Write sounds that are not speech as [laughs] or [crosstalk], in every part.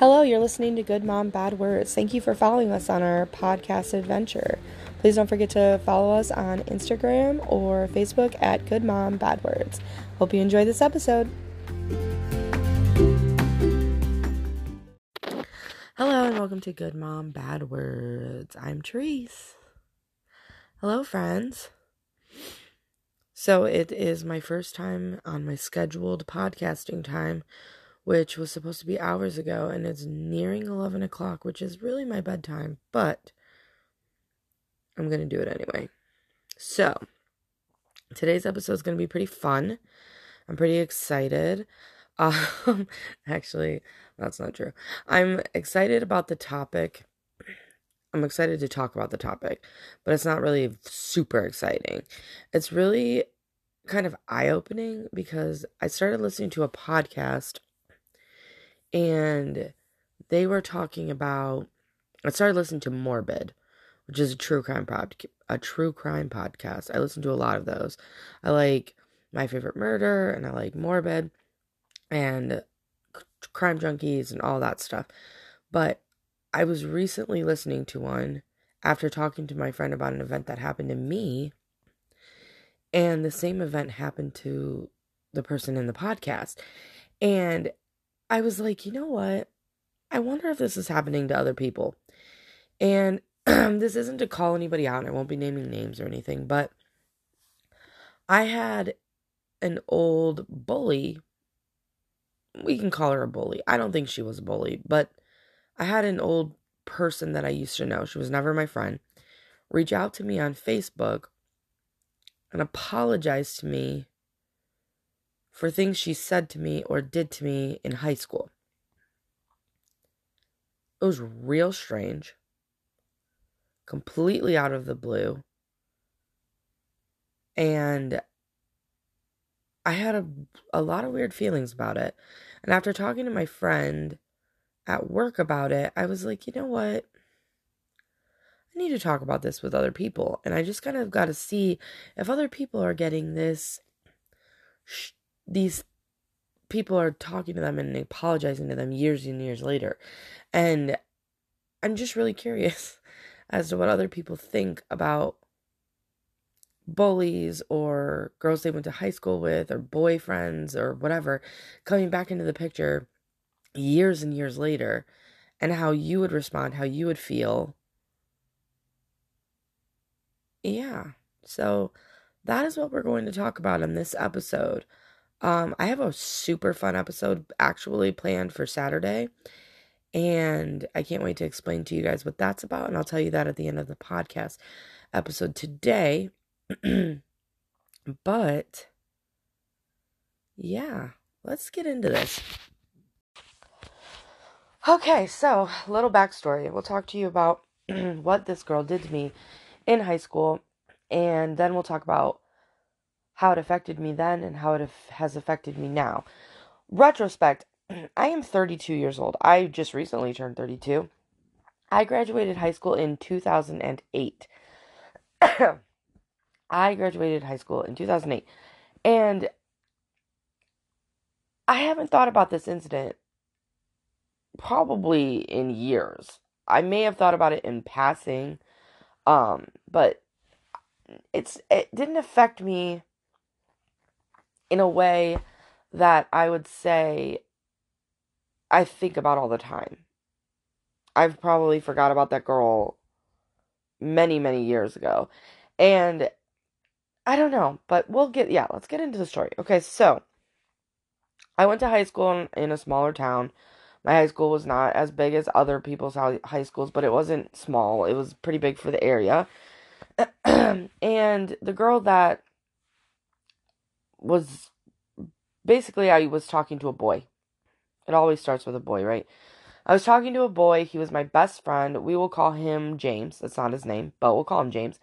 Hello, you're listening to Good Mom Bad Words. Thank you for following us on our podcast adventure. Please don't forget to follow us on Instagram or Facebook at Good Mom Bad Words. Hope you enjoy this episode. Hello, and welcome to Good Mom Bad Words. I'm Therese. Hello, friends. So, it is my first time on my scheduled podcasting time which was supposed to be hours ago, and it's nearing 11 o'clock, which is really my bedtime, but I'm going to do it anyway. So, today's episode is going to be pretty fun. I'm pretty excited. [laughs] Um, actually, that's not true. I'm excited about the topic. I'm excited to talk about the topic, but it's not really super exciting. It's really kind of eye opening because I started listening to a podcast and they were talking about. I started listening to Morbid, which is a true crime pod, a true crime podcast. I listen to a lot of those. I like My Favorite Murder, and I like Morbid, and Crime Junkies, and all that stuff. But I was recently listening to one after talking to my friend about an event that happened to me, and the same event happened to the person in the podcast. And I was like, you know what? I wonder if this is happening to other people. And [clears throat] this isn't to call anybody out, I won't be naming names or anything, but I had an old bully. We can call her a bully. I don't think she was a bully, but I had an old person that I used to know. She was never my friend. Reach out to me on Facebook and apologize to me for things she said to me or did to me in high school. It was real strange, completely out of the blue. And I had a, a lot of weird feelings about it. And after talking to my friend at work about it, I was like, you know what? I need to talk about this with other people. And I just kind of got to see if other people are getting this these people are talking to them and apologizing to them years and years later. And I'm just really curious [laughs] as to what other people think about bullies or girls they went to high school with or boyfriends or whatever coming back into the picture years and years later and how you would respond, how you would feel. Yeah. So that is what we're going to talk about in this episode. Um, I have a super fun episode actually planned for Saturday. And I can't wait to explain to you guys what that's about. And I'll tell you that at the end of the podcast episode today. [clears throat] but yeah, let's get into this. Okay, so little backstory. We'll talk to you about [clears throat] what this girl did to me in high school. And then we'll talk about how it affected me then and how it has affected me now. Retrospect, [clears throat] I am 32 years old. I just recently turned 32. I graduated high school in 2008. [clears throat] I graduated high school in 2008. And I haven't thought about this incident probably in years. I may have thought about it in passing um but it's it didn't affect me in a way that I would say I think about all the time. I've probably forgot about that girl many, many years ago. And I don't know, but we'll get, yeah, let's get into the story. Okay, so I went to high school in, in a smaller town. My high school was not as big as other people's high schools, but it wasn't small. It was pretty big for the area. [clears throat] and the girl that was basically I was talking to a boy. It always starts with a boy, right? I was talking to a boy. He was my best friend. We will call him James. That's not his name, but we'll call him James.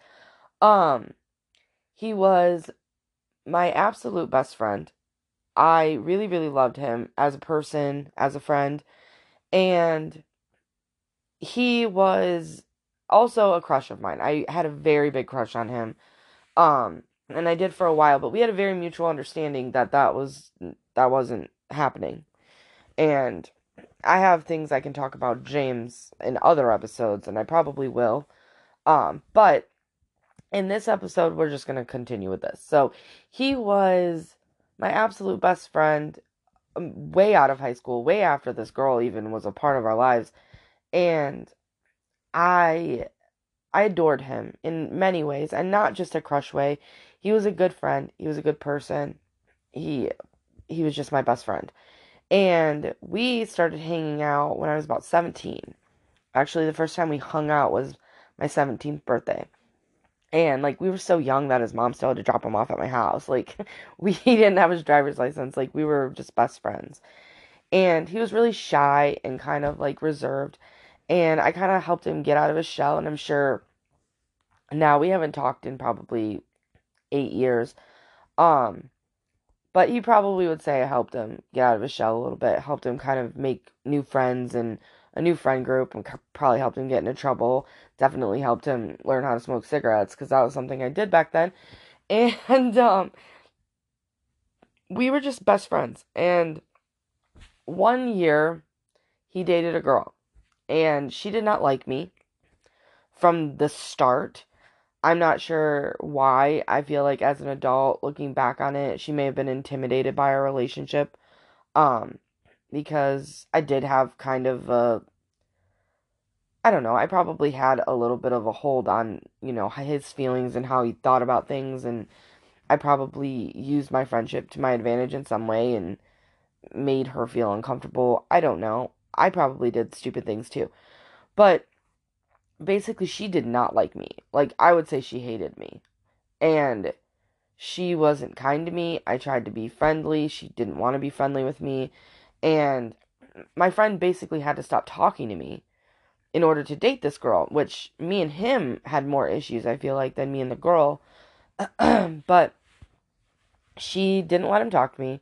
Um, he was my absolute best friend. I really, really loved him as a person, as a friend, and he was also a crush of mine. I had a very big crush on him. Um, and I did for a while, but we had a very mutual understanding that that was that wasn't happening. And I have things I can talk about James in other episodes, and I probably will. Um, but in this episode, we're just gonna continue with this. So he was my absolute best friend, um, way out of high school, way after this girl even was a part of our lives, and I I adored him in many ways, and not just a crush way. He was a good friend. He was a good person. He he was just my best friend. And we started hanging out when I was about 17. Actually, the first time we hung out was my 17th birthday. And like we were so young that his mom still had to drop him off at my house. [laughs] Like we he [laughs] didn't have his driver's license. Like we were just best friends. And he was really shy and kind of like reserved. And I kind of helped him get out of his shell. And I'm sure now we haven't talked in probably eight years. Um, but he probably would say I helped him get out of his shell a little bit, helped him kind of make new friends and a new friend group, and probably helped him get into trouble. Definitely helped him learn how to smoke cigarettes because that was something I did back then. [laughs] And um, we were just best friends. And one year, he dated a girl, and she did not like me from the start. I'm not sure why. I feel like as an adult looking back on it, she may have been intimidated by our relationship. Um because I did have kind of a I don't know, I probably had a little bit of a hold on, you know, his feelings and how he thought about things and I probably used my friendship to my advantage in some way and made her feel uncomfortable. I don't know. I probably did stupid things too. But basically she did not like me. Like I would say she hated me. And she wasn't kind to me. I tried to be friendly. She didn't want to be friendly with me. And my friend basically had to stop talking to me in order to date this girl, which me and him had more issues, I feel like, than me and the girl. [clears throat] but she didn't let him talk to me.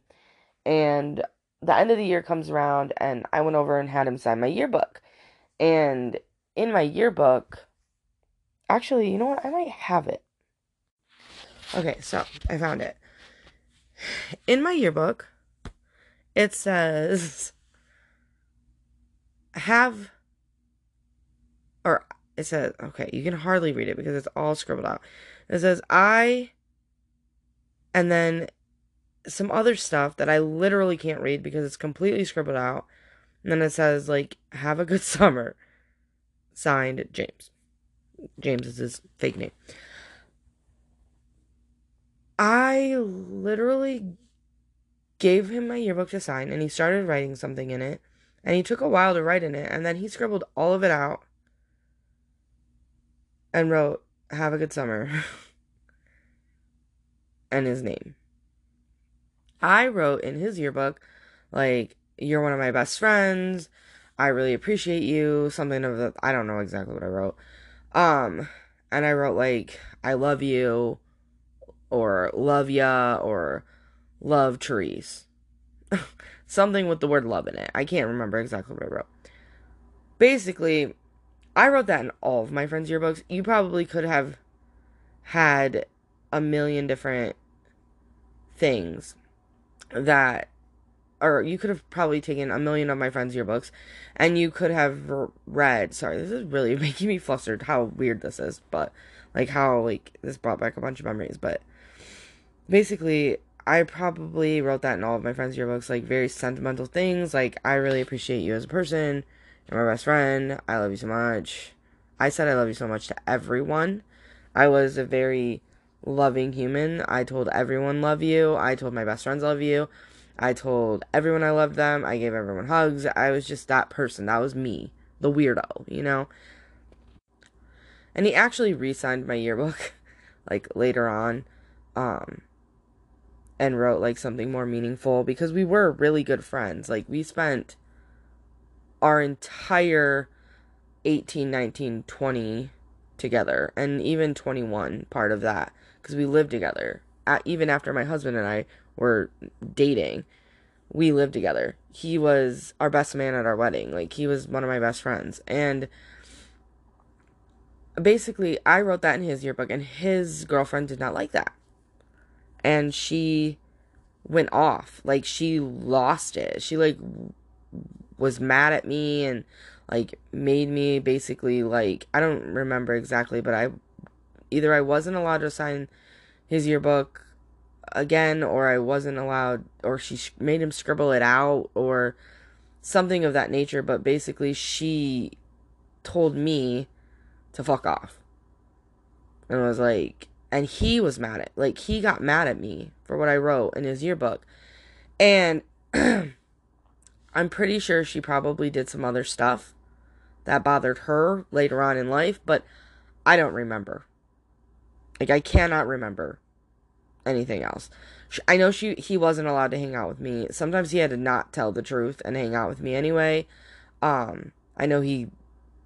And the end of the year comes around, and I went over and had him sign my yearbook. And in my yearbook, actually, you know what? I might have it. Okay, so I found it. In my yearbook, it says, have, or it says, okay, you can hardly read it because it's all scribbled out. It says, I, and then some other stuff that I literally can't read because it's completely scribbled out. And then it says, like, have a good [laughs] summer signed James. James is his fake name. I literally gave him my yearbook to sign and he started writing something in it. And he took a while to write in it. And then he scribbled all of it out and wrote, Have a good summer. [laughs] and his name. I wrote in his yearbook, like, You're one of my best friends. I really appreciate you, something of the I don't know exactly what I wrote. Um and I wrote like I love you or love ya or love trees. [laughs] something with the word love in it. I can't remember exactly what I wrote. Basically, I wrote that in all of my friends' yearbooks. You probably could have had a million different things that or you could have probably taken a million of my friends' yearbooks and you could have read sorry this is really [laughs] making me flustered how weird this is but like how like this brought back a bunch of memories but basically i probably wrote that in all of my friends' yearbooks like very sentimental things like i really appreciate you as a person. You're my best friend. I love you so much. I said i love you so much to everyone. I was a very loving human. I told everyone love you. I told my best friends love you I told everyone I loved them. I gave everyone hugs. I was just that person. That was me, the weirdo, you know? And he actually re signed my yearbook, [laughs] like later on, um, and wrote like something more meaningful because we were really good friends. Like, we spent our entire 18, 19, 20 together, and even 21 part of that because we lived together. At, even after my husband and I were dating, we lived together. He was our best man at our wedding. Like he was one of my best friends. And basically I wrote that in his yearbook and his girlfriend did not like that. And she went off. Like she lost it. She like was mad at me and like made me basically like I don't remember exactly, but I either I wasn't allowed to sign his yearbook again or I wasn't allowed or she made him scribble it out or something of that nature, but basically she told me to fuck off. And was like and he was mad at like he got mad at me for what I wrote in his yearbook. And [clears throat] I'm pretty sure she probably did some other stuff that bothered her later on in life, but I don't remember. Like I cannot remember anything else. I know she he wasn't allowed to hang out with me. Sometimes he had to not tell the truth and hang out with me anyway. Um, I know he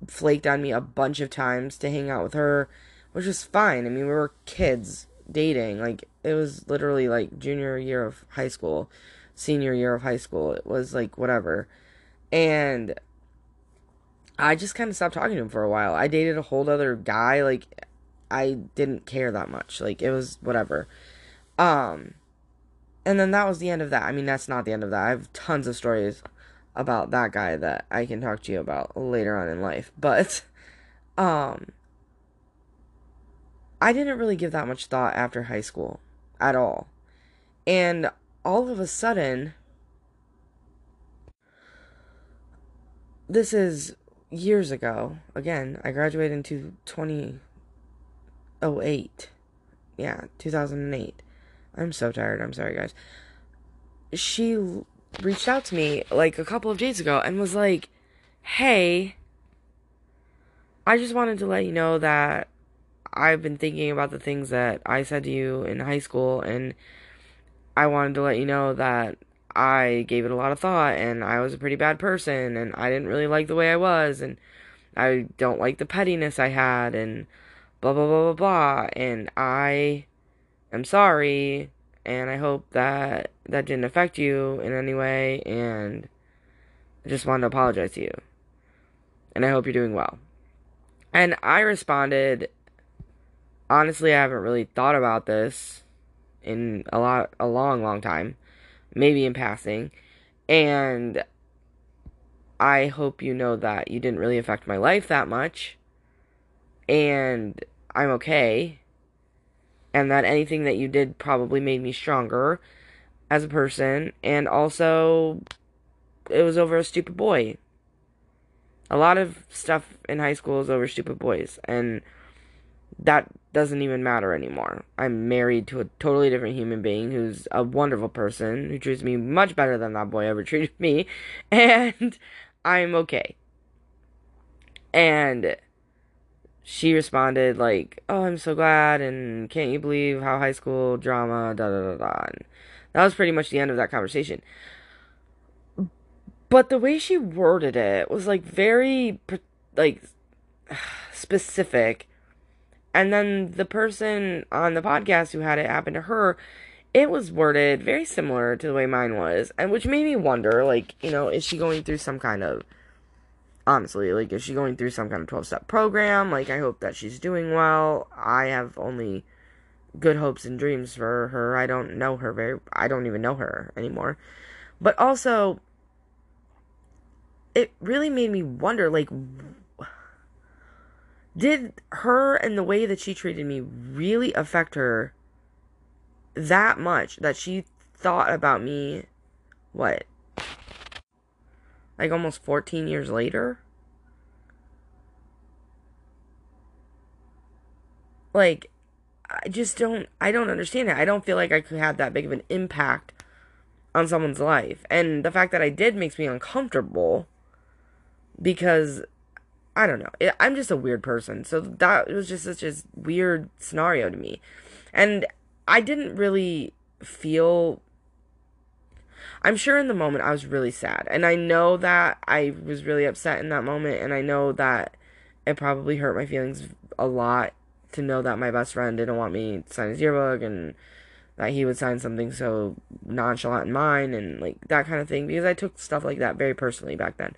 flaked on me a bunch of times to hang out with her, which was fine. I mean, we were kids dating. Like it was literally like junior year of high school, senior year of high school. It was like whatever. And I just kind of stopped talking to him for a while. I dated a whole other guy. Like I didn't care that much. Like it was whatever. Um and then that was the end of that. I mean, that's not the end of that. I have tons of stories about that guy that I can talk to you about later on in life. [laughs] But um I didn't really give that much thought after high school at all. And all of a sudden this is years ago. Again, I graduated into 2008. Yeah, 2008. I'm so tired. I'm sorry, guys. She reached out to me like a couple of days ago and was like, "Hey, I just wanted to let you know that I've been thinking about the things that I said to you in high school and I wanted to let you know that I gave it a lot of thought and I was a pretty bad person and I didn't really like the way I was and I don't like the pettiness I had and blah blah blah blah blah and I am sorry and I hope that that didn't affect you in any way and I just wanted to apologize to you. And I hope you're doing well. And I responded honestly I haven't really thought about this in a lot a long long time maybe in passing. And I hope you know that you didn't really affect my life that much. And I'm okay. And that anything that you did probably made me stronger as a person. And also, it was over a stupid boy. A lot of stuff in high school is over stupid boys. And that doesn't even matter anymore. I'm married to a totally different human being who's a wonderful person who treats me much better than that boy ever [laughs] treated me, and I'm okay. And she responded like, "Oh, I'm so glad," and can't you believe how high school drama, da da da da. And that was pretty much the end of that conversation. But the way she worded it was like very like [sighs] specific and then the person on the podcast who had it happen to her, it was worded very similar to the way mine was, and which made me wonder, like, you know, is she going through some kind of honestly, like, is she going through some kind of 12 step program? Like, I hope that she's doing well. I have only good hopes and dreams for her. I don't know her very, I don't even know her anymore. But also, it really made me wonder, like, did her and the way that she treated me really affect her that much that she thought about me what like almost 14 years later like i just don't i don't understand it i don't feel like i could have that big of an impact on someone's life and the fact that i did makes me uncomfortable because I don't know. I'm just a weird person. So that was just such a weird scenario to me. And I didn't really feel. I'm sure in the moment I was really sad. And I know that I was really upset in that moment. And I know that it probably hurt my feelings a lot to know that my best friend didn't want me to sign his yearbook and that he would sign something so nonchalant in mine and like that kind of thing because I took stuff like that very personally back then.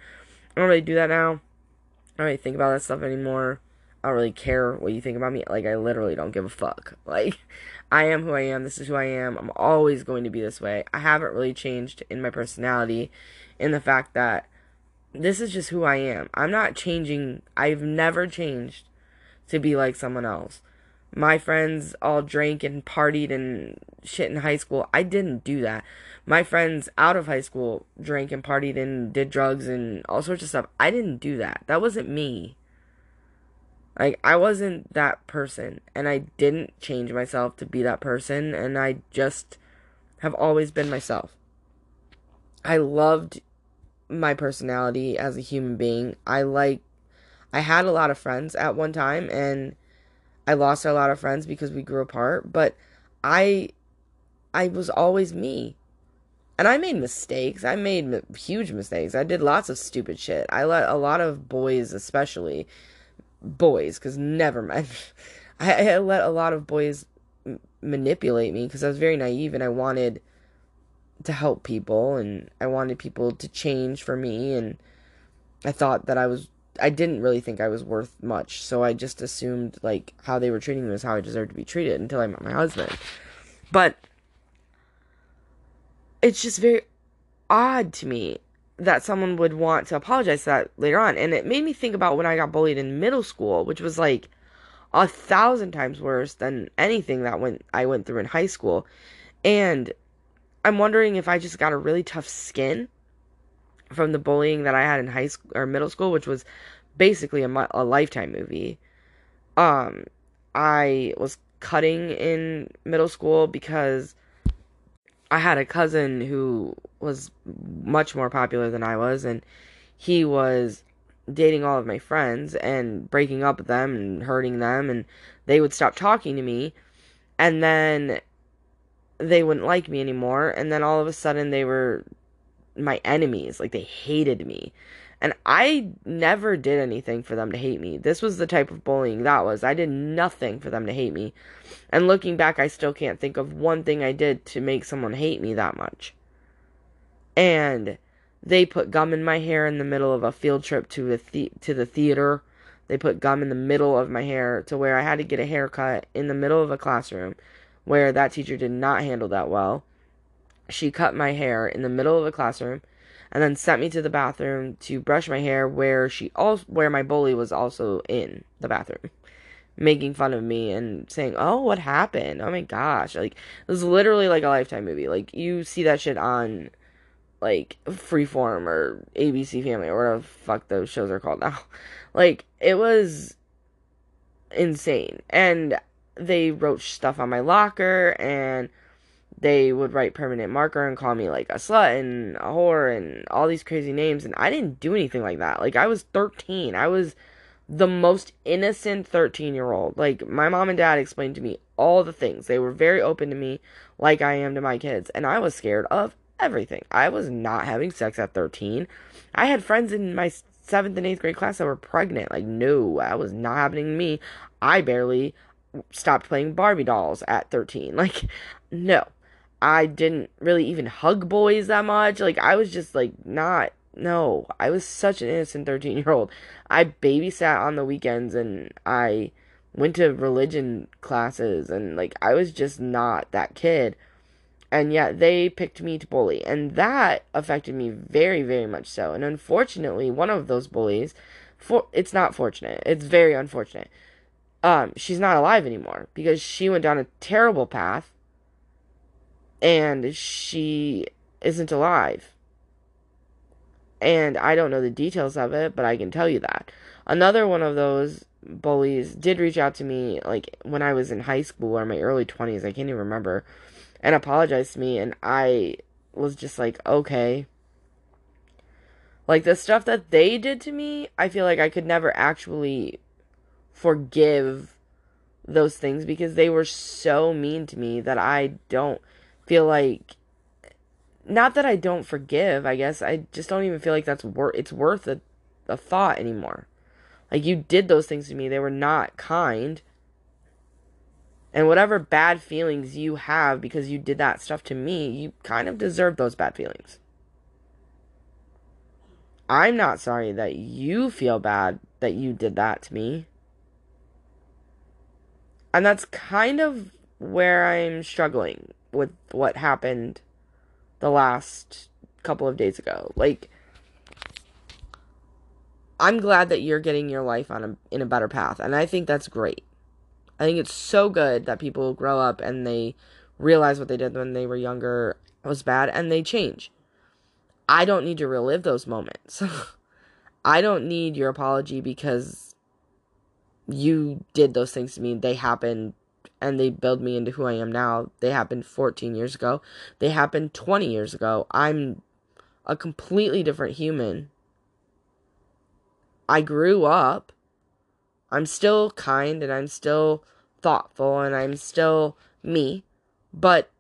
I don't really do that now. I don't really think about that stuff anymore. I don't really care what you think about me. Like, I literally don't give a fuck. [laughs] Like, I am who I am. This is who I am. I'm always going to be this way. I haven't really changed in my personality, in the fact that this is just who I am. I'm not changing. I've never changed to be like someone else. My friends all drank and partied and shit in high school. I didn't do that. My friends out of high school drank and partied and did drugs and all sorts of stuff. I didn't do that. That wasn't me. Like, I wasn't that person. And I didn't change myself to be that person. And I just have always been myself. I loved my personality as a human being. I like I had a lot of friends at one time and I lost a lot of friends because we grew apart, but I I was always me. And I made mistakes. I made huge mistakes. I did lots of stupid shit. I let a lot of boys, especially boys, because never mind. [laughs] I, I, let a lot of boys m- manipulate me because I was very naive and I wanted to help people and I wanted people to change for me and I thought that I was I didn't really think I was worth much, so I just assumed like how they were treating me was how I deserved to be treated until I met my husband. But it's just very odd to me that someone would want to apologize to that later on. And it made me think about when I got bullied in middle school, which was like a thousand times worse than anything that went I went through in high school. And I'm wondering if I just got a really tough skin from the bullying that I had in high school or middle school, which was basically a, a lifetime movie. Um, I was cutting in middle school because I had a cousin who was much more popular than I was, and he was dating all of my friends and breaking up with them and hurting them, and they would stop talking to me, and then they wouldn't like me anymore, and then all of a sudden they were my enemies. Like they hated me. And I never did anything for them to hate me. This was the type of bullying that was. I did nothing for them to hate me. And looking back, I still can't think of one thing I did to make someone hate me that much. And they put gum in my hair in the middle of a field trip to the, to the theater. They put gum in the middle of my hair to where I had to get a haircut in the middle of a classroom where that teacher did not handle that well she cut my hair in the middle of a classroom and then sent me to the bathroom to brush my hair where she also where my bully was also in the bathroom making fun of me and saying oh what happened? Oh my gosh. Like it was literally like a lifetime movie. Like you see that shit on like freeform or abc family or whatever fuck those shows are called now. [laughs] Like it was insane. And they wrote stuff on my locker and they would write permanent marker and call me like a slut and a whore and all these crazy names and I didn't do anything like that. Like I was 13. I was the most innocent 13 year old. Like my mom and dad explained to me all the things. They were very open to me like I am to my kids and I was scared of everything. I was not having sex at 13. I had friends in my 7th and 8th grade class that were pregnant. Like no, that was not happening to me. I barely stopped playing Barbie dolls at 13. [laughs] Like no. I didn't really even hug boys that much. Like I was just like not no. I was such an innocent 13 year old. I babysat on the weekends and I went to religion classes and like I was just not that kid. And yet they picked me to bully and that affected me very very much so. And unfortunately, one of those bullies for it's not fortunate. It's very unfortunate. Um she's not alive anymore because she went down a terrible path and she isn't alive. And I don't know the details of it, but I can tell you that. Another one of those bullies did reach out to me like when I was in high school or my early 20s, I can't even remember, and apologized to me and I was just like, "Okay." Like the stuff that they did to me, I feel like I could never actually forgive those things because they were so mean to me that I don't feel like not that I don't forgive, I guess I just don't even feel like that's worth it's worth a, a thought anymore. Like you did those things to me, they were not kind. And whatever bad feelings you have because you did that stuff to me, you kind of deserve those bad feelings. I'm not sorry that you feel bad that you did that to me. And that's kind of where I'm struggling with what happened the last couple of days ago. Like, I'm glad that you're getting your life on a in a better path, and I think that's great. I think it's so good that people grow up and they realize what they did when they were younger was bad and they change. I don't need to relive those moments. [laughs] I don't need your apology because you did those things to me. They happened and they build me into who I am now. They happened 14 years ago. They happened 20 years ago. I'm a completely different human. I grew up. I'm still kind and I'm still thoughtful and I'm still me, but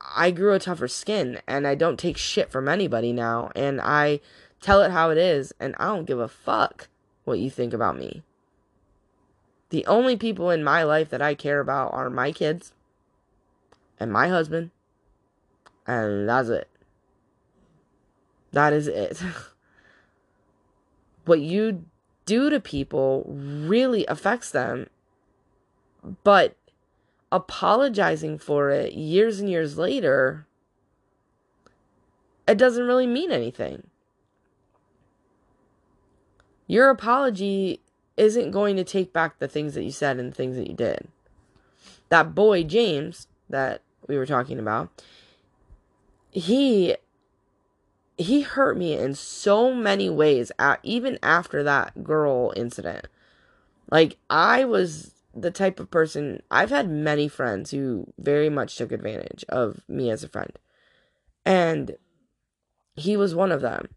I grew a tougher skin and I don't take shit from anybody now and I tell it how it is and I don't give a fuck what you think about me. The only people in my life that I care about are my kids and my husband. And that's it. That is it. [laughs] what you do to people really affects them. But apologizing for it years and years later, it doesn't really mean anything. Your apology isn't going to take back the things that you said and the things that you did. That boy, James, that we were talking about, he he hurt me in so many ways even after that girl incident. Like i was the type of person i've had many friends who very much took advantage of me as a friend. And he was one of them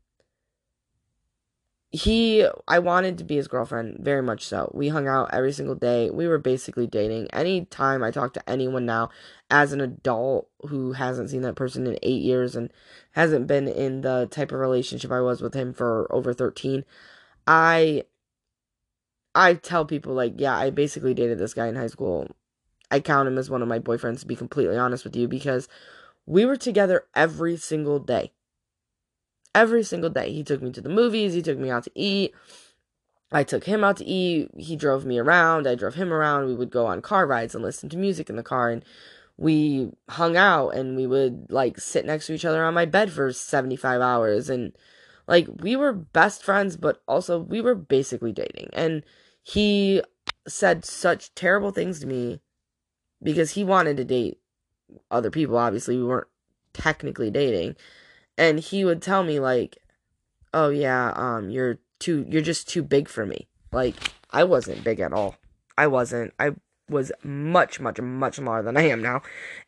he I wanted to be his girlfriend very much so. We hung out every single day. We were basically dating. Anytime I talk to anyone now as an adult who hasn't seen that person in 8 years and hasn't been in the type of relationship I was with him for over 13, I I tell people like, yeah, I basically dated this guy in high school. I count him as one of my boyfriends to be completely honest with you because we were together every single day every single day. He took me to the movies, he took me out to eat. I took him out to eat. He drove me around. I drove him around. We would go on car rides and listen to music in the car and we hung out and we would like sit next to each other on my bed for 75 hours and like we were best friends but also we were basically dating and he said such terrible things to me because he wanted to date other people obviously we weren't technically dating and he would tell me like oh yeah um you're too you're just too big for me. Like i wasn't big at all. I wasn't. I was much much much smaller than i am now.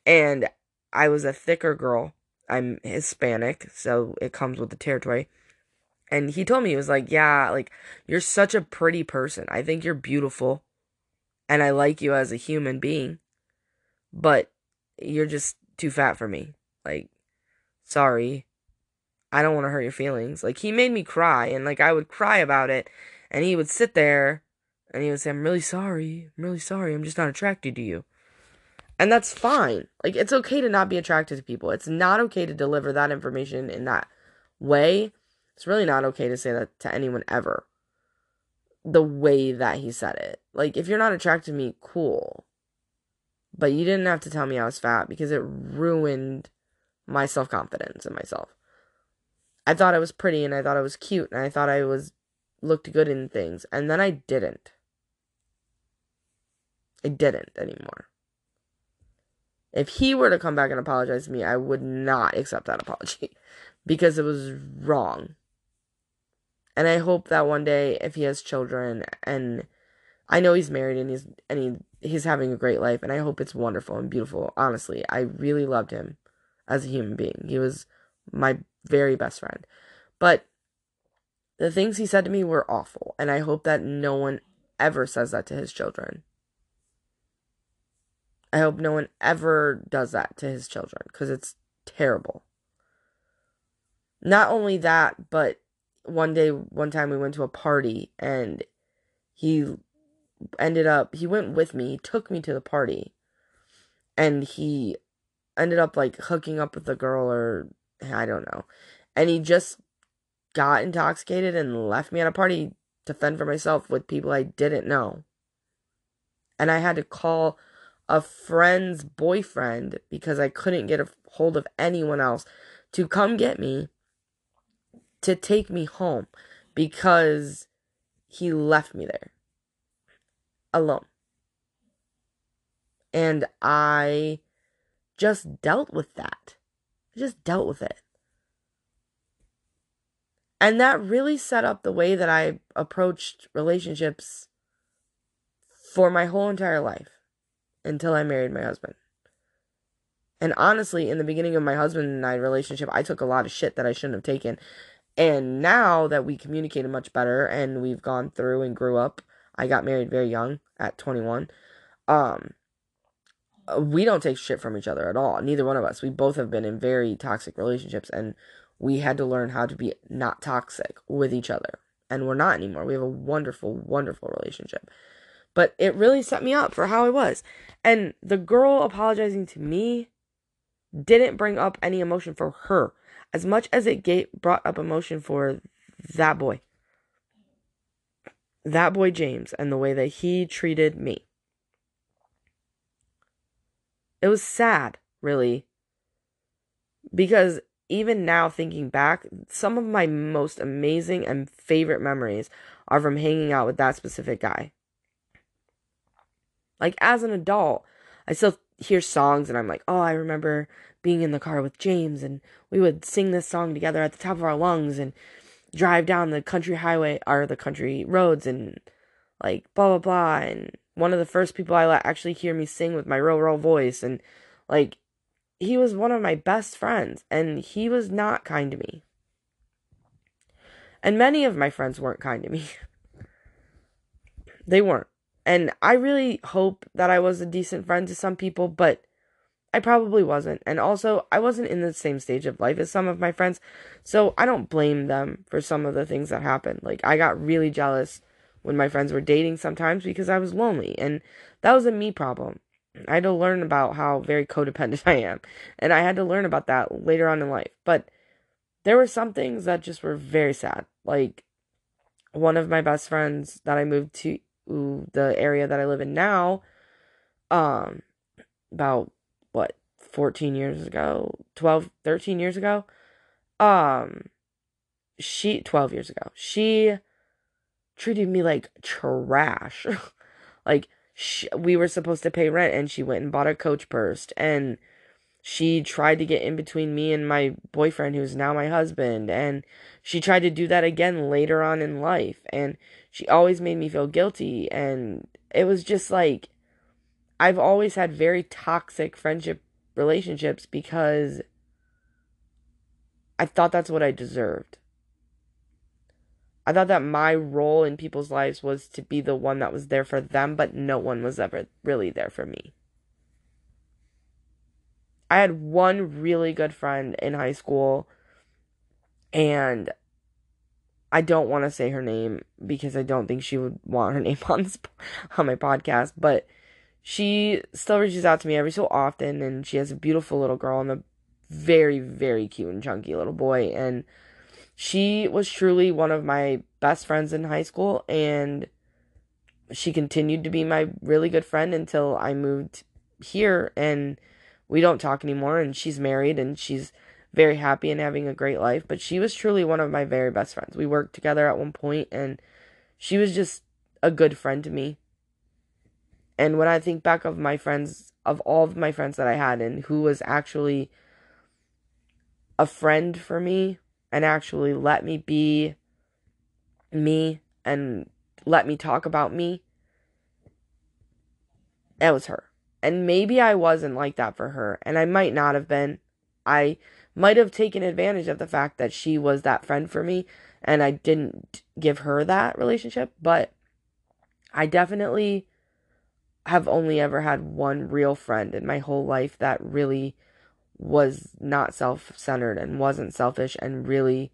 And i was a thicker girl. I'm hispanic so it comes with the territory. And he told me he was like yeah like you're such a pretty person. I think you're beautiful and i like you as a human being but you're just too fat for me. Like sorry I don't want to hurt your feelings. Like he made me cry and like I would cry about it and he would sit there and he would say, I'm really sorry. I'm really sorry. I'm just not attracted to you. And that's fine. Like it's okay to not be attracted to people. It's not okay to deliver that information in that way. It's really not okay to say that to anyone ever. The way that he said it. Like if you're not attracted to me, cool. But you didn't have to tell me I was fat because it ruined my self-confidence in myself. I thought I was pretty and I thought I was cute and I thought I was looked good in things and then I didn't. I didn't anymore. If he were to come back and apologize to me, I would not accept that [laughs] apology because it was wrong. And I hope that one day if he has children and I know he's married and he's and he he's having a great life and I hope it's wonderful and beautiful. Honestly, I really loved him as a human being. He was my very best friend. But the things he said to me were awful, and I hope that no one ever says that to his children. I hope no one ever does that to his children because it's terrible. Not only that, but one day, one time we went to a party and he ended up, he went with me, he took me to the party and he ended up like hooking up with the girl or I don't know. And he just got intoxicated and left me at a party to fend for myself with people I didn't know. And I had to call a friend's boyfriend because I couldn't get a hold of anyone else to come get me to take me home because he left me there alone. And I just dealt with that. I just dealt with it. And that really set up the way that I approached relationships for my whole entire life until I married my husband. And honestly, in the beginning of my husband and I relationship, I took a lot of shit that I shouldn't have taken. And now that we communicated much better and we've gone through and grew up, I got married very young at 21. Um we don't take shit from each other at all. Neither one of us. We both have been in very toxic relationships and we had to learn how to be not toxic with each other. And we're not anymore. We have a wonderful, wonderful relationship. But it really set me up for how I was. And the girl apologizing to me didn't bring up any emotion for her as much as it gave, brought up emotion for that boy. That boy James and the way that he treated me. It was sad, really. Because even now, thinking back, some of my most amazing and favorite memories are from hanging out with that specific guy. Like, as an adult, I still hear songs and I'm like, oh, I remember being in the car with James and we would sing this song together at the top of our lungs and drive down the country highway or the country roads and like blah blah blah and one of the first people I let actually hear me sing with my real real voice and like he was one of my best friends and he was not kind to me. And many of my friends weren't kind to me. [laughs] they weren't. And I really hope that I was a decent friend to some people, but I probably wasn't. And also, I wasn't in the same stage of life as some of my friends. So I don't blame them for some of the things that happened. Like, I got really jealous when my friends were dating sometimes because I was lonely. And that was a me problem. I had to learn about how very codependent [laughs] I am. And I had to learn about that later on in life. But there were some things that just were very sad. Like, one of my best friends that I moved to the area that I live in now, um, about what 14 years ago 12 13 years ago um she 12 years ago she treated me like trash [laughs] like she, we were supposed to pay rent and she went and bought a coach purse and she tried to get in between me and my boyfriend who's now my husband and she tried to do that again later on in life and she always made me feel guilty and it was just like I've always had very toxic friendship relationships because I thought that's what I deserved. I thought that my role in people's lives was to be the one that was there for them, but no one was ever really there for me. I had one really good friend in high school, and I don't want to say her name because I don't think she would want her [laughs] name on this on my podcast, but she still reaches out to me every so often and she has a beautiful little girl and a very very cute and chunky little boy and she was truly one of my best friends in high school and she continued to be my really good friend until I moved here and we don't talk anymore and she's married and she's very happy and having a great life but she was truly one of my very best friends. We worked together at one point and she was just a good friend to me. And when I think back of my friends, of all of my friends that I had, and who was actually a friend for me and actually let me be me and let me talk about me, That was her. And maybe I wasn't like that for her, and I might not have been. I might have taken advantage of the fact that she was that friend for me and I didn't give her that relationship, but I definitely have only ever had one real friend in my whole life that really was not self centered and wasn't selfish and really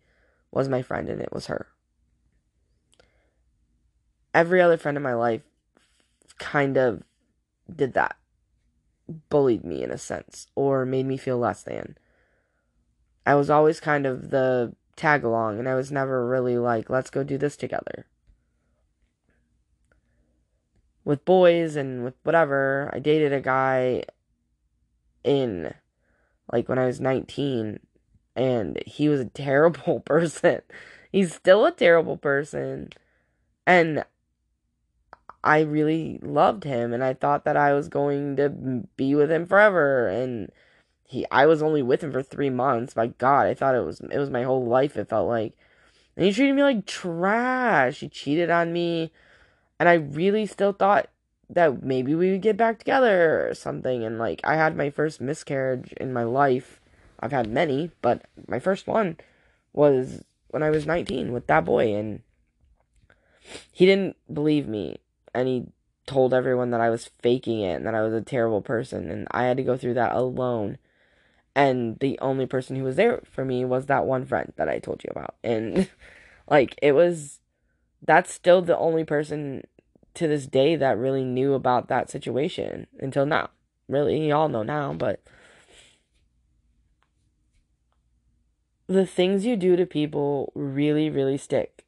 was my friend, and it was her. Every other friend in my life kind of did that, bullied me in a sense, or made me feel less than. I was always kind of the tag along, and I was never really like, let's go do this together with boys and with whatever. I dated a guy in like when I was 19 and he was a terrible [laughs] person. He's still a terrible person. And I really loved him and I thought that I was going to be with him forever and he I was only with him for 3 months. My god, I thought it was it was my whole life it felt like. And he treated me like trash. He cheated on me and I really still thought that maybe we would get back together or something and like I had my first miscarriage in my life. I've had many, but my first one was when I was 19 with that boy and he didn't believe me and he told everyone that I was faking it and that I was a terrible person and I had to go through that alone. And the only person who was there for me was that one friend that I told you about. And [laughs] like it was that's still the only person to this day that really knew about that situation until now. Really, y'all know now, but the things you do to people really, really stick.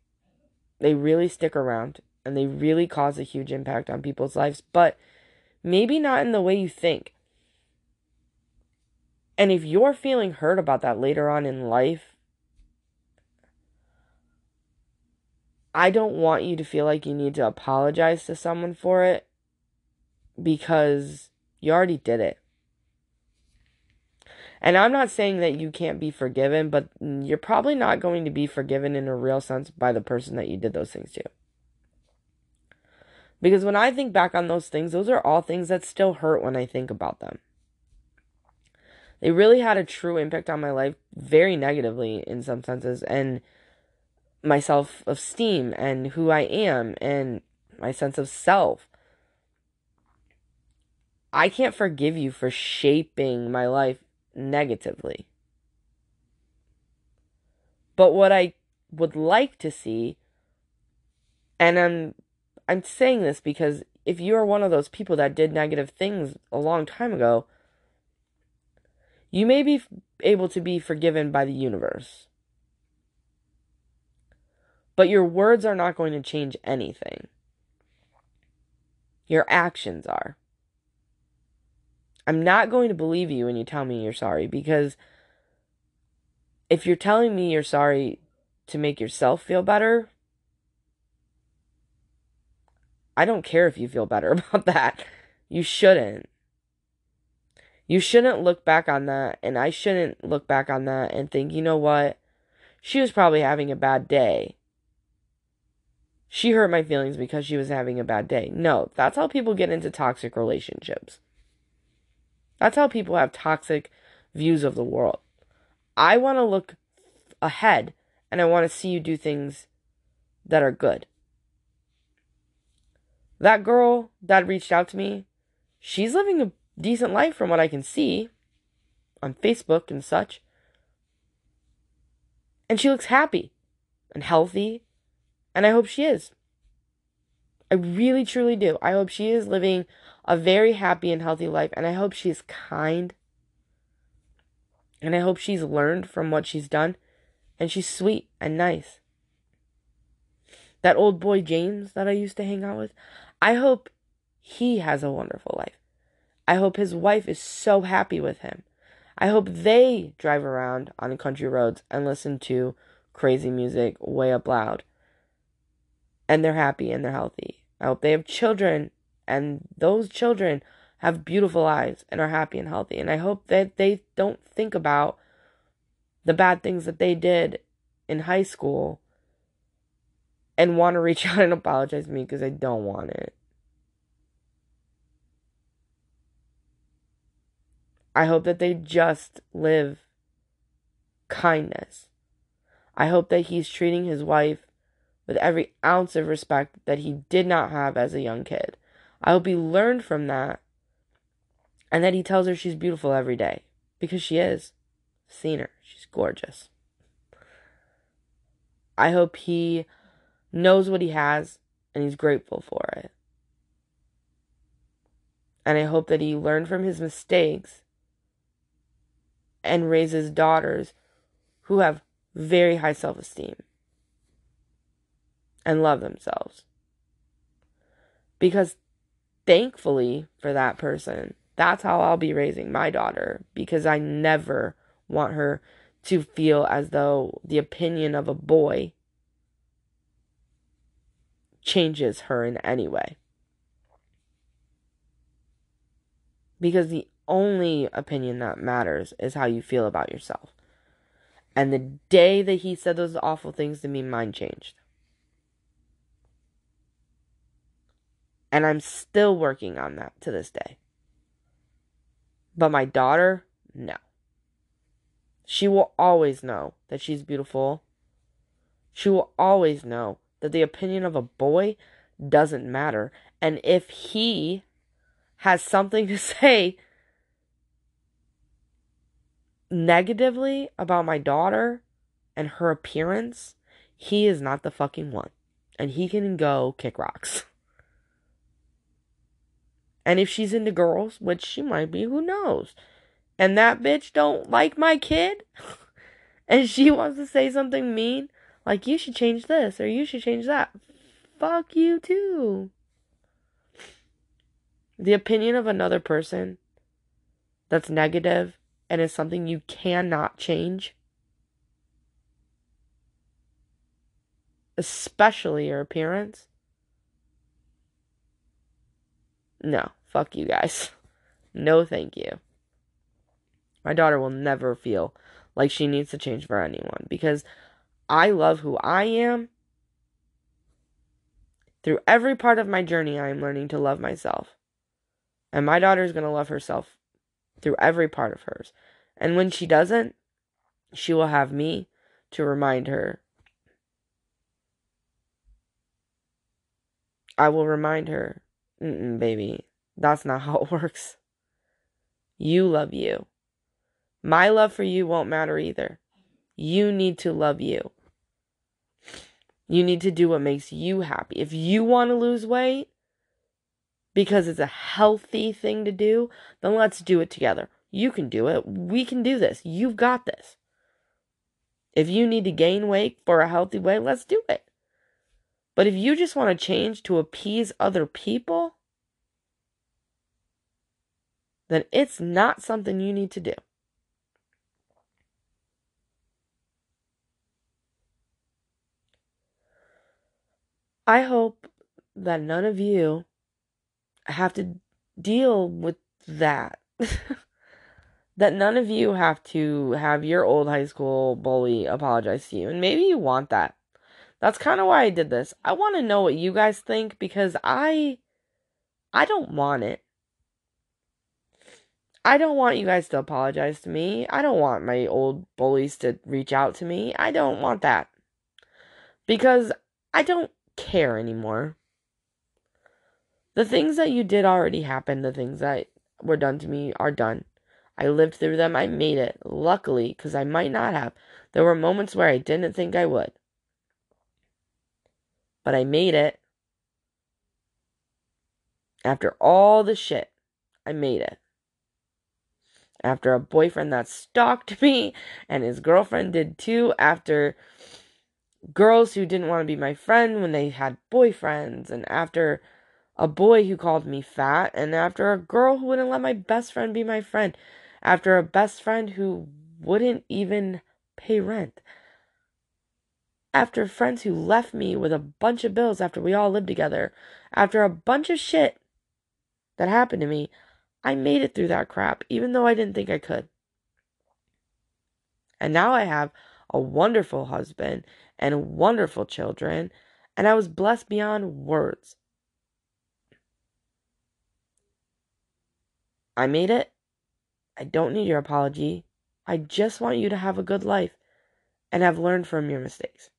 They really stick around and they really cause a huge impact on people's lives, but maybe not in the way you think. And if you're feeling hurt about that later on in life, I don't want you to feel like you need to apologize to someone for it because you already did it. And I'm not saying that you can't be forgiven, but you're probably not going to be forgiven in a real sense by the person that you did those things to. Because when I think back on those things, those are all things that still hurt when I think about them. They really had a true impact on my life, very negatively in some senses, and my self esteem and who I am and my sense of self. I can't forgive you for shaping my life negatively. But what I would like to see, and I'm I'm saying this because if you are one of those people that did negative things a long time ago, you may be able to be forgiven by the universe. But your words are not going to change anything. Your actions are. I'm not going to believe you when you tell me you're sorry because if you're telling me you're sorry to make yourself feel better, I don't care if you feel better [laughs] about that. You shouldn't. You shouldn't look back on that, and I shouldn't look back on that and think, you know what? She was probably having a bad day. She hurt my feelings because she was having a bad day. No, that's how people get into toxic relationships. That's how people have toxic views of the world. I want to look ahead and I want to see you do things that are good. That girl that reached out to me, she's living a decent life from what I can see on Facebook and such. And she looks happy and healthy, and I hope she is. I really truly do. I hope she is living a very happy and healthy life, and I hope she is kind. And I hope she's learned from what she's done, and she's sweet and nice. That old boy James that I used to hang out with, I hope he has a wonderful life. I hope his wife is so happy with him. I hope they drive around on country roads and listen to crazy music way up loud. And they're happy and they're healthy. I hope they have children and those children have beautiful lives and are happy and healthy. And I hope that they don't think about the bad things that they did in high school and want to reach [laughs] out and apologize to me because I don't want it. I hope that they just live kindness. I hope that he's treating his wife with every ounce of respect that he did not have as a young kid. I hope he learned from that and that he tells her she's beautiful every day because she is. seen her, she's gorgeous. I hope he knows what he has, and he's grateful for it. And I hope that he learned from his mistakes and raises daughters who have very high self esteem and love themselves. Because thankfully for that person, that's how I'll be raising my daughter because I never want her to feel as though the opinion of a boy changes her in any way. Because the only opinion that matters is how you feel about yourself. And the day that he said those awful things to me, mine changed. And I'm still working on that to this day. But my daughter, no. She will always know that she's beautiful. She will always know that the opinion of a boy doesn't matter. And if he has something to [laughs] say negatively about my daughter and her appearance, he is not the fucking one. And he can go kick rocks. [laughs] And if she's into girls, which she might be, who knows? And that bitch don't like my kid, [laughs] and she wants to say something mean, like you should change this or you should change that. Fuck you too. The opinion of another person that's negative and is something you cannot change, especially your appearance, No, fuck you guys. No, thank you. My daughter will never feel like she needs to change for anyone because I love who I am. Through every part of my journey, I am learning to love myself. And my daughter is going to love herself through every part of hers. And when she doesn't, she will have me to remind her. I will remind her Mm-mm, baby, that's not [laughs] how it works. You love you. My love for you won't matter either. You need to love you. You need to do what makes you happy. If you want to lose weight because it's a healthy thing to do, then let's do it together. You can do it. We can do this. You've got this. If you need to gain weight for a healthy way, let's do it. But if you just want to change to appease other people, then it's not something you need to do. I hope that none of you have to deal with that. [laughs] that none of you have to have your old high school bully apologize to you. And maybe you want that. That's kind of why I did this. I want to know what you guys think because I I don't want it. I don't want you guys to apologize to me. I don't want my old bullies to reach out to me. I don't want that. Because I don't care anymore. The things that you did already happened. The things that were done to me are done. I lived through them. I made it. Luckily, because I might not have. There were moments where I didn't think I would but I made it. After all the shit, I made it. After a boyfriend that stalked [laughs] me and his girlfriend did too, after girls who didn't want to be my friend when they had boyfriends, and after a boy who called me fat, and after a girl who wouldn't let my best friend be my friend, after a best friend who wouldn't even pay rent after friends who left me with a bunch of bills after we all lived together, after a bunch of shit that happened to me, I made it through that crap, even though I didn't think I could. And now I have a wonderful husband and wonderful children, and I was blessed beyond words. I made it. I don't need your apology. I just want you to have a good life and have learned from your mistakes.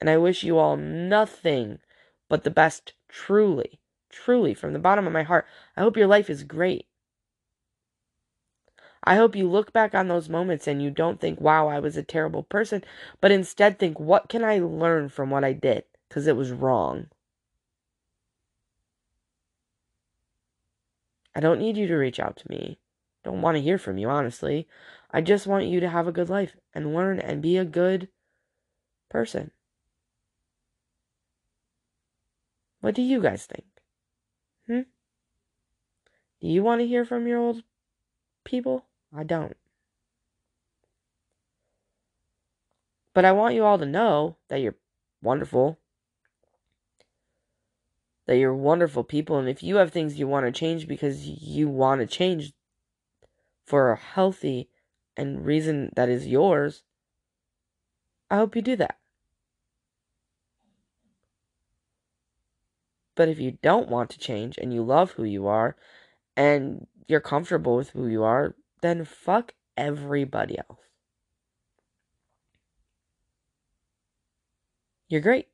And I wish you all nothing but the best, truly, truly, from the bottom of my heart. I hope your life is great. I hope you look back on those moments and you don't think, wow, I was a terrible person, but instead think, what can I learn from what I did? Because it was wrong. I don't need you to reach out to me. Don't want to hear from you, honestly. I just want you to have a good life and learn and be a good person. What do you guys think? Hmm? Do you want to hear from your old people? I don't. But I want you all to know that you're wonderful that you're wonderful people. And if you have things you want to change because you want to change for a healthy and reason that is yours, I hope you do that. But if you don't want to change and you love who you are and you're comfortable with who you are, then fuck everybody else. You're great.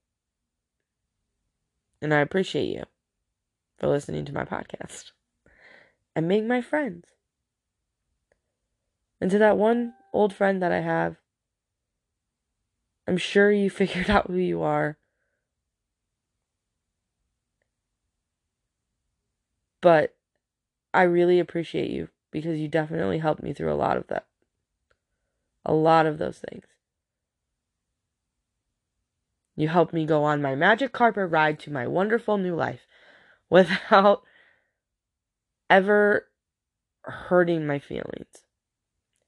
And I appreciate you for listening to my podcast and being my friends. And to that one old friend that I have, I'm sure you [laughs] figured out who you are. But I really appreciate you because you definitely helped me through a lot of that. A lot of those things. You helped me go on my magic carpet ride to my wonderful new life [laughs] without ever hurting my feelings.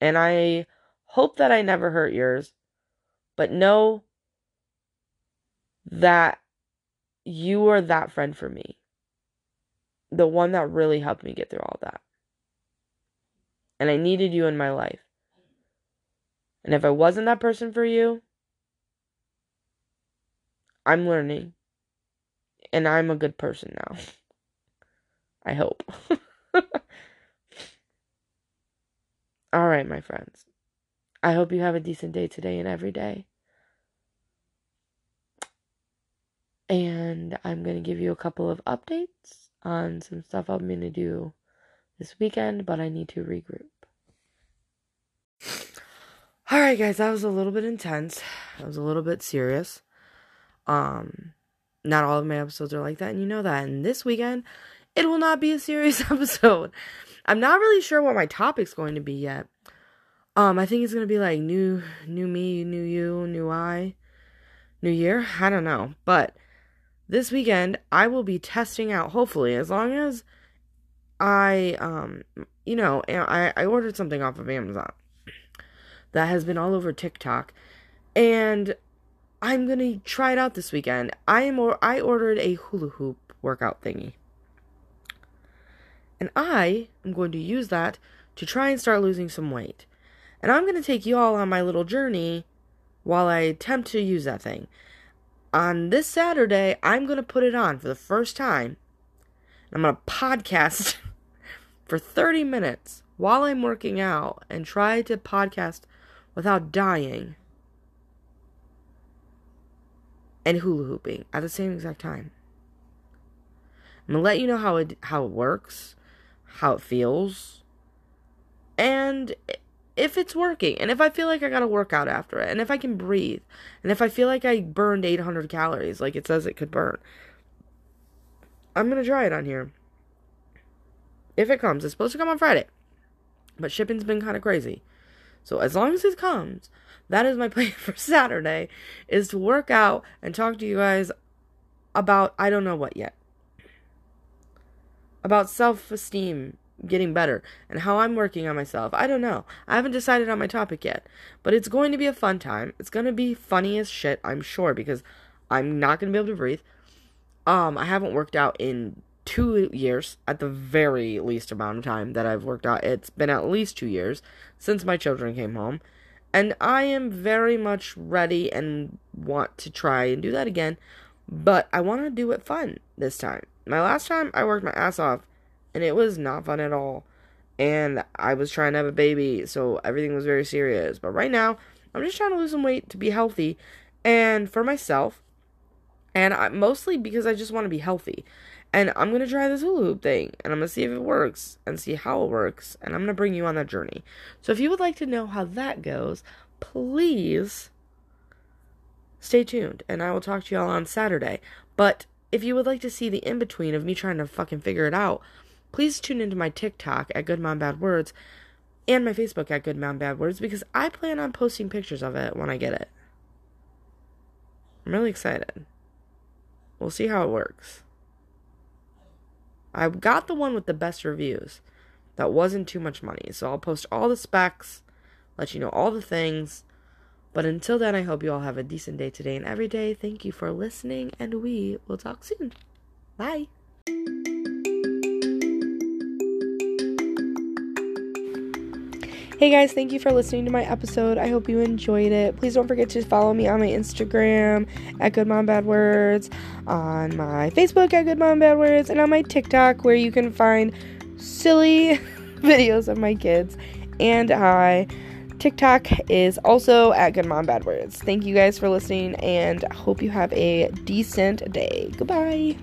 And I hope that I never hurt yours, but know that you are that friend for me. The one that really helped me get through all that. And I needed you in my life. And if I wasn't that person for you, I'm learning. And I'm a good person now. [laughs] I hope. [laughs] All right, my friends. I hope you have a decent day today and every day. And I'm going to give you a couple of updates on some stuff I'm going to do this weekend, but I need to regroup. All right, guys, that was a little bit intense. That was a little bit serious. Um, not all of my episodes are like that, and you know that. And this weekend, it will not be a serious [laughs] episode. I'm not really sure what my topic's going to be yet. Um, I think it's gonna be like new, new me, new you, new I, new year. I don't know, but this weekend I will be testing out. Hopefully, as long as I, um, you know, I I ordered something off of Amazon that has been all over TikTok, and I'm gonna try it out this weekend. I am or I ordered a hula hoop workout thingy. And I am going to use that to try and start losing some weight. And I'm gonna take you all on my little journey while I attempt to use that thing. On this Saturday, I'm gonna put it on for the first time. I'm gonna podcast [laughs] for 30 minutes while I'm working out and try to podcast without dying and hula hooping at the same exact time. I'm gonna let you know how it how it works, how it feels, and if it's working, and if I feel like I gotta work out after it, and if I can breathe, and if I feel like I burned 800 calories like it says it could burn. I'm gonna try it on here. If it comes, it's supposed to come on Friday, but shipping's been kind of crazy. So as long as it comes, that is my [laughs] plan for Saturday is to work out and talk to you guys about I don't know what yet. About self-esteem getting better and how I'm working on myself. I don't know. I haven't decided on my topic yet, but it's going to be a fun time. It's going to be funny as shit, I'm sure because I'm not going to be able to breathe. Um I haven't worked out in 2 years at the very least amount of time that I've worked out. It's been at least 2 years since my children came home. And I am very much ready and want to try and do that again. But I want to do it fun this time. My last time I worked my ass off and it was not fun at all. And I was trying to have a baby, so everything was very serious. But right now, I'm just trying to lose some weight to be healthy and for myself. And I, mostly because I just want to be healthy. And I'm going to try this hula hoop thing and I'm going to see if it works and see how it works. And I'm going to bring you on that journey. So if you would like to know how that goes, please stay tuned and I will talk to y'all on Saturday. But if you would like to see the in between of me trying to fucking figure it out, please tune into my TikTok at Good Mom Bad Words and my Facebook at Good Mom Bad Words because I plan on posting pictures of it when I get it. I'm really excited. We'll see how it works. I got the one with the best reviews. That wasn't too much money. So I'll post all the specs, let you know all the things. But until then, I hope you all have a decent day today and every day. Thank you for listening, and we will talk soon. Bye. Hey guys, thank you for listening to my episode. I hope you enjoyed it. Please don't forget to follow me on my Instagram at Good Mom Bad Words, on my Facebook at Good Mom Bad Words, and on my TikTok where you can find silly [laughs] videos of my kids. And I TikTok is also at Good Mom Bad Words. Thank you guys for listening and hope you have a decent day. Goodbye.